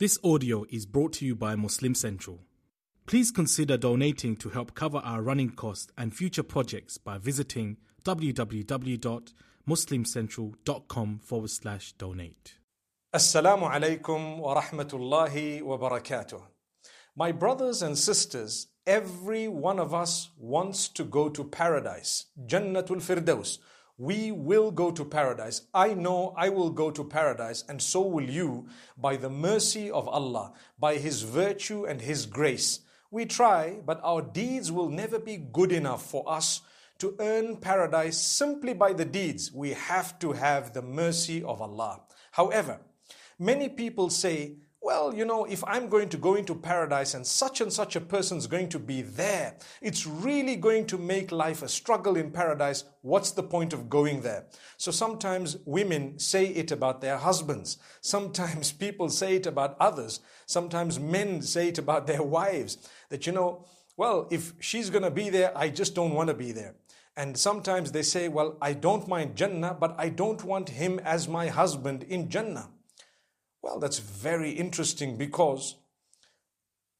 This audio is brought to you by Muslim Central. Please consider donating to help cover our running costs and future projects by visiting www.muslimcentral.com forward slash donate. Assalamu alaikum wa rahmatullahi wa barakatuh. My brothers and sisters, every one of us wants to go to paradise, Jannatul Firdaus. We will go to paradise. I know I will go to paradise, and so will you by the mercy of Allah, by His virtue and His grace. We try, but our deeds will never be good enough for us to earn paradise simply by the deeds. We have to have the mercy of Allah. However, many people say, well, you know, if I'm going to go into paradise and such and such a person's going to be there, it's really going to make life a struggle in paradise. What's the point of going there? So sometimes women say it about their husbands. Sometimes people say it about others. Sometimes men say it about their wives. That, you know, well, if she's going to be there, I just don't want to be there. And sometimes they say, well, I don't mind Jannah, but I don't want him as my husband in Jannah. Well, that's very interesting because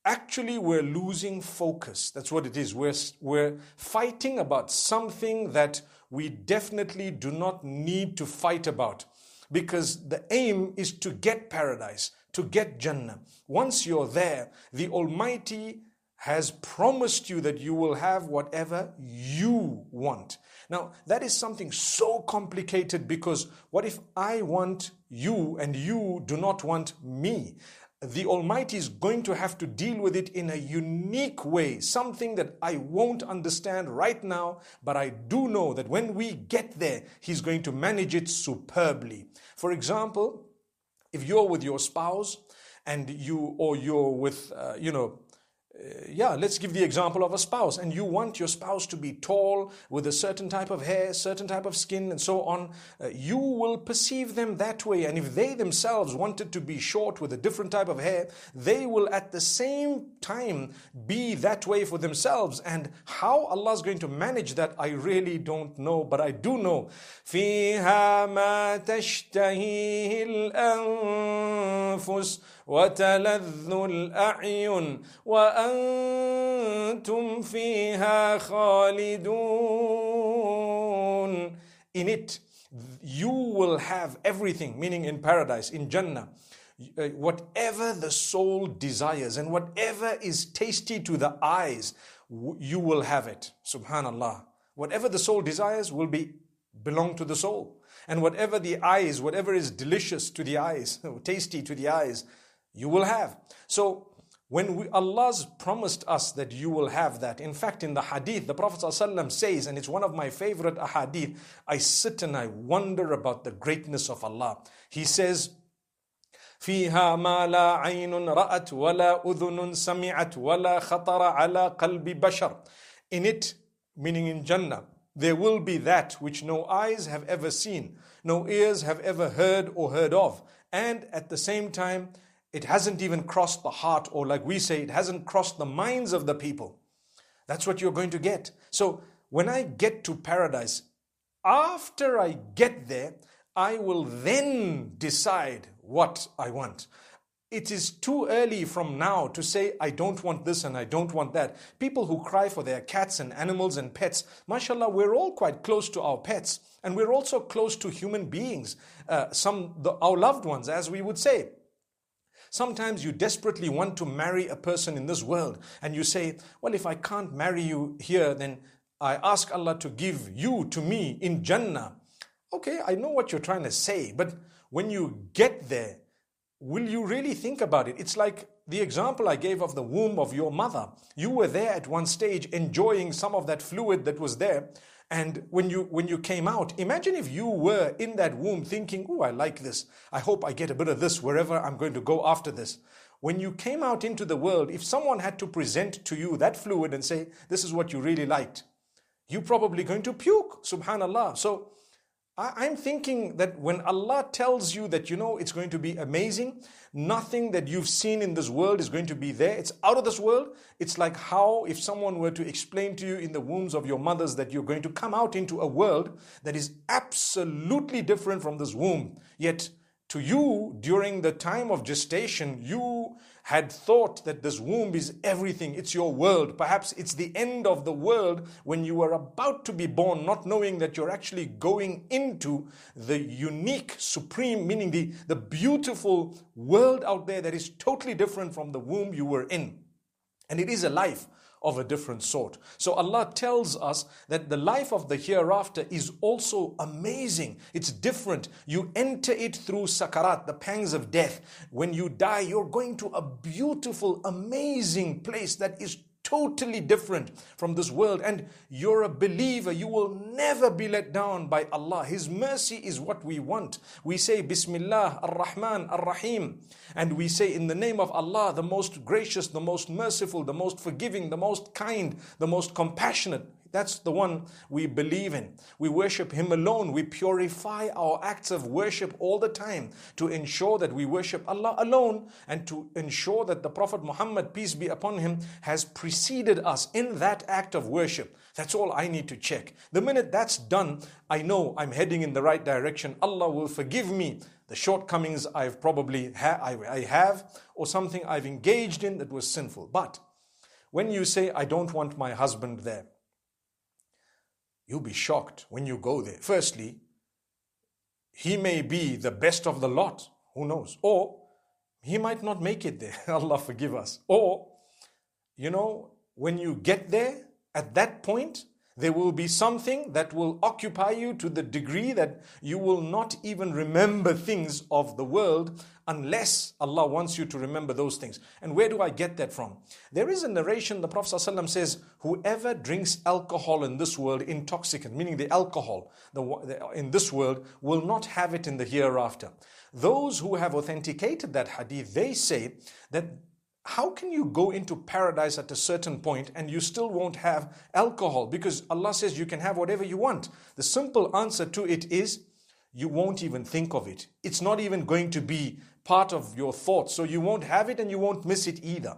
actually we're losing focus. That's what it is. We're, we're fighting about something that we definitely do not need to fight about because the aim is to get paradise, to get Jannah. Once you're there, the Almighty has promised you that you will have whatever you want. Now, that is something so complicated because what if I want you and you do not want me? The Almighty is going to have to deal with it in a unique way, something that I won't understand right now, but I do know that when we get there, He's going to manage it superbly. For example, if you're with your spouse and you, or you're with, uh, you know, yeah, let's give the example of a spouse, and you want your spouse to be tall with a certain type of hair, certain type of skin, and so on. Uh, you will perceive them that way, and if they themselves wanted to be short with a different type of hair, they will at the same time be that way for themselves. And how Allah is going to manage that, I really don't know, but I do know. فيها ما تشتهيه الأنفس وتلذ الأعين وأنتم فيها خالدون In it, you will have everything, meaning in paradise, in Jannah. Uh, whatever the soul desires and whatever is tasty to the eyes, you will have it. Subhanallah. Whatever the soul desires will be belong to the soul. And whatever the eyes, whatever is delicious to the eyes, tasty to the eyes, you will have. So when we, Allah's promised us that you will have that, in fact, in the hadith, the Prophet ﷺ says, and it's one of my favorite ahadith, I sit and I wonder about the greatness of Allah. He says, فيها ما لا عين رأت ولا أذن سمعت ولا خطر على قلب بشر. In it, meaning in Jannah, there will be that which no eyes have ever seen, no ears have ever heard or heard of, and at the same time, it hasn't even crossed the heart, or like we say, it hasn't crossed the minds of the people. That's what you're going to get. So when I get to paradise, after I get there, I will then decide what I want. It is too early from now to say, I don't want this and I don't want that. People who cry for their cats and animals and pets, mashallah, we're all quite close to our pets. And we're also close to human beings, uh, some the, our loved ones, as we would say. Sometimes you desperately want to marry a person in this world and you say, Well, if I can't marry you here, then I ask Allah to give you to me in Jannah. Okay, I know what you're trying to say, but when you get there, will you really think about it? It's like the example I gave of the womb of your mother. You were there at one stage enjoying some of that fluid that was there. And when you when you came out, imagine if you were in that womb thinking, "Oh, I like this. I hope I get a bit of this wherever I'm going to go after this." When you came out into the world, if someone had to present to you that fluid and say, "This is what you really liked," you're probably going to puke. Subhanallah. So I'm thinking that when Allah tells you that you know it's going to be amazing, nothing that you've seen in this world is going to be there. It's out of this world. It's like how if someone were to explain to you in the wombs of your mothers that you're going to come out into a world that is absolutely different from this womb. Yet to you during the time of gestation, you had thought that this womb is everything, it's your world. Perhaps it's the end of the world when you were about to be born, not knowing that you're actually going into the unique, supreme, meaning the, the beautiful world out there that is totally different from the womb you were in. And it is a life of a different sort. So Allah tells us that the life of the hereafter is also amazing. It's different. You enter it through sakarat, the pangs of death. When you die, you're going to a beautiful, amazing place that is totally different from this world. And you're a believer. You will never be let down by Allah. His mercy is what we want. We say Bismillah ar-Rahman ar-Rahim. And we say in the name of Allah, the most gracious, the most merciful, the most forgiving, the most kind, the most compassionate. That's the one we believe in. We worship Him alone. We purify our acts of worship all the time to ensure that we worship Allah alone and to ensure that the Prophet Muhammad, peace be upon him, has preceded us in that act of worship. That's all I need to check. The minute that's done, I know I'm heading in the right direction. Allah will forgive me the shortcomings I've probably ha- I have or something I've engaged in that was sinful. But when you say, I don't want my husband there, You'll be shocked when you go there. Firstly, he may be the best of the lot. Who knows? Or he might not make it there. Allah forgive us. Or, you know, when you get there, at that point, there will be something that will occupy you to the degree that you will not even remember things of the world unless Allah wants you to remember those things. And where do I get that from? There is a narration, the Prophet ﷺ says, Whoever drinks alcohol in this world, intoxicant, meaning the alcohol in this world, will not have it in the hereafter. Those who have authenticated that hadith, they say that how can you go into paradise at a certain point and you still won't have alcohol? Because Allah says you can have whatever you want. The simple answer to it is you won't even think of it. It's not even going to be part of your thoughts. So you won't have it and you won't miss it either.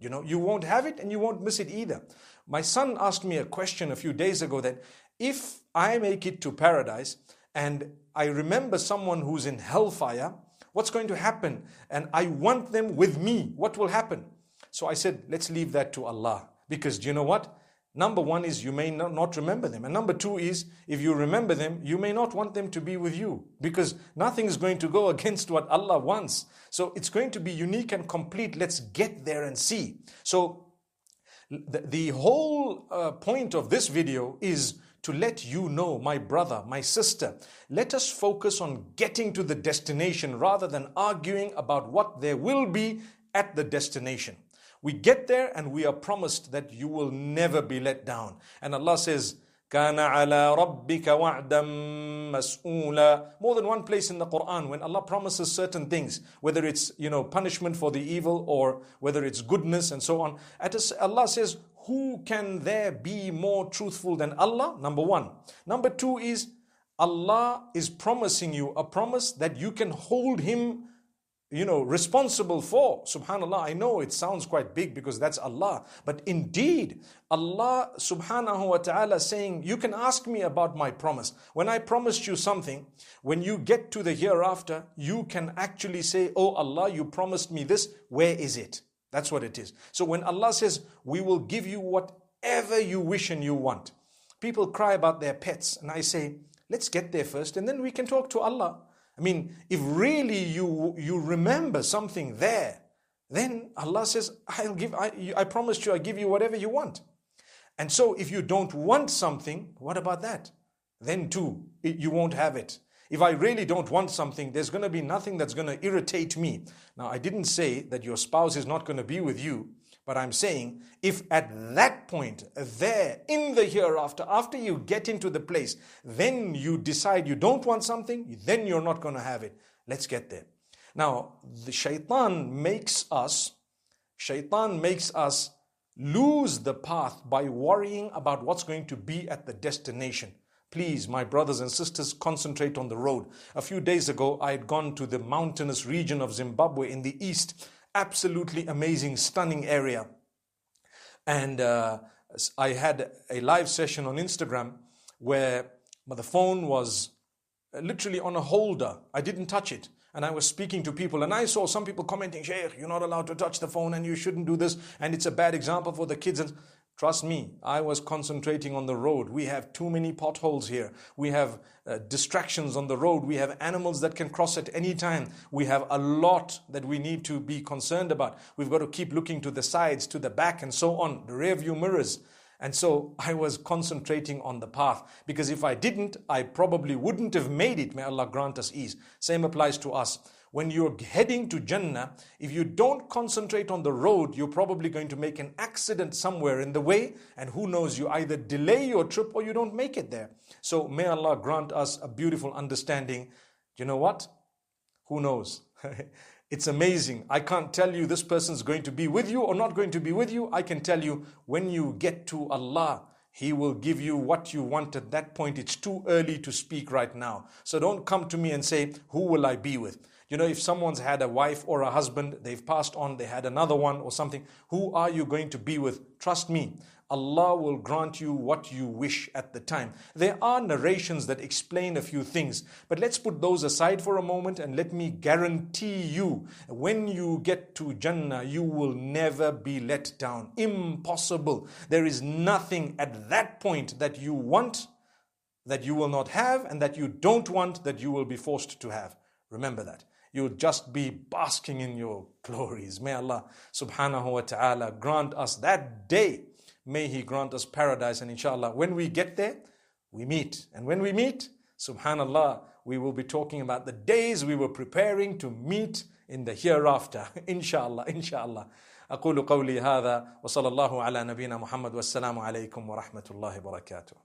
You know, you won't have it and you won't miss it either. My son asked me a question a few days ago that if I make it to paradise and I remember someone who's in hellfire, What's going to happen? And I want them with me. What will happen? So I said, let's leave that to Allah. Because do you know what? Number one is you may not remember them. And number two is if you remember them, you may not want them to be with you because nothing is going to go against what Allah wants. So it's going to be unique and complete. Let's get there and see. So the, the whole uh, point of this video is to let you know, my brother, my sister, let us focus on getting to the destination rather than arguing about what there will be at the destination. We get there and we are promised that you will never be let down. And Allah says, كان على ربك وعدا مسؤولا more than one place in the Quran when Allah promises certain things whether it's you know punishment for the evil or whether it's goodness and so on Allah says who can there be more truthful than Allah? Number one. Number two is Allah is promising you a promise that you can hold Him, you know, responsible for. Subhanallah, I know it sounds quite big because that's Allah. But indeed, Allah subhanahu wa ta'ala saying, You can ask me about my promise. When I promised you something, when you get to the hereafter, you can actually say, Oh Allah, you promised me this, where is it? That's what it is. So when Allah says, We will give you whatever you wish and you want, people cry about their pets. And I say, Let's get there first and then we can talk to Allah. I mean, if really you, you remember something there, then Allah says, I'll give, I, I promised you, I give you whatever you want. And so if you don't want something, what about that? Then too, you won't have it. If I really don't want something, there's going to be nothing that's going to irritate me. Now, I didn't say that your spouse is not going to be with you, but I'm saying if at that point, there, in the hereafter, after you get into the place, then you decide you don't want something, then you're not going to have it. Let's get there. Now, the shaitan makes us, shaitan makes us lose the path by worrying about what's going to be at the destination. Please, my brothers and sisters, concentrate on the road. A few days ago, I had gone to the mountainous region of Zimbabwe in the east. Absolutely amazing, stunning area. And uh, I had a live session on Instagram where the phone was literally on a holder. I didn't touch it. and I was speaking to people, and I saw some people commenting, Shaykh, you're not allowed to touch the phone and you shouldn't do this, and it's a bad example for the kids. And Trust me, I was concentrating on the road. We have too many potholes here. We have uh, distractions on the road. We have animals that can cross at any time. We have a lot that we need to be concerned about. We've got to keep looking to the sides, to the back, and so on, the rear view mirrors. And so I was concentrating on the path because if I didn't, I probably wouldn't have made it. May Allah grant us ease. Same applies to us when you're heading to Jannah, if you don't concentrate on the road, you're probably going to make an accident somewhere in the way, and who knows, you either delay your trip or you don't make it there. So may Allah grant us a beautiful understanding. You know what? Who knows? it's amazing. I can't tell you this person's going to be with you or not going to be with you. I can tell you when you get to Allah, he will give you what you want at that point. It's too early to speak right now. So don't come to me and say, Who will I be with? You know, if someone's had a wife or a husband, they've passed on, they had another one or something, who are you going to be with? Trust me, Allah will grant you what you wish at the time. There are narrations that explain a few things, but let's put those aside for a moment and let me guarantee you when you get to Jannah, you will never be let down. Impossible. There is nothing at that point that you want that you will not have and that you don't want that you will be forced to have. Remember that you'll just be basking in your glories. May Allah subhanahu wa ta'ala grant us that day. May He grant us paradise. And inshallah, when we get there, we meet. And when we meet, subhanallah, we will be talking about the days we were preparing to meet in the hereafter. inshallah, inshallah. أقول قولي هذا وصلى الله على نبينا محمد والسلام عليكم ورحمة الله وبركاته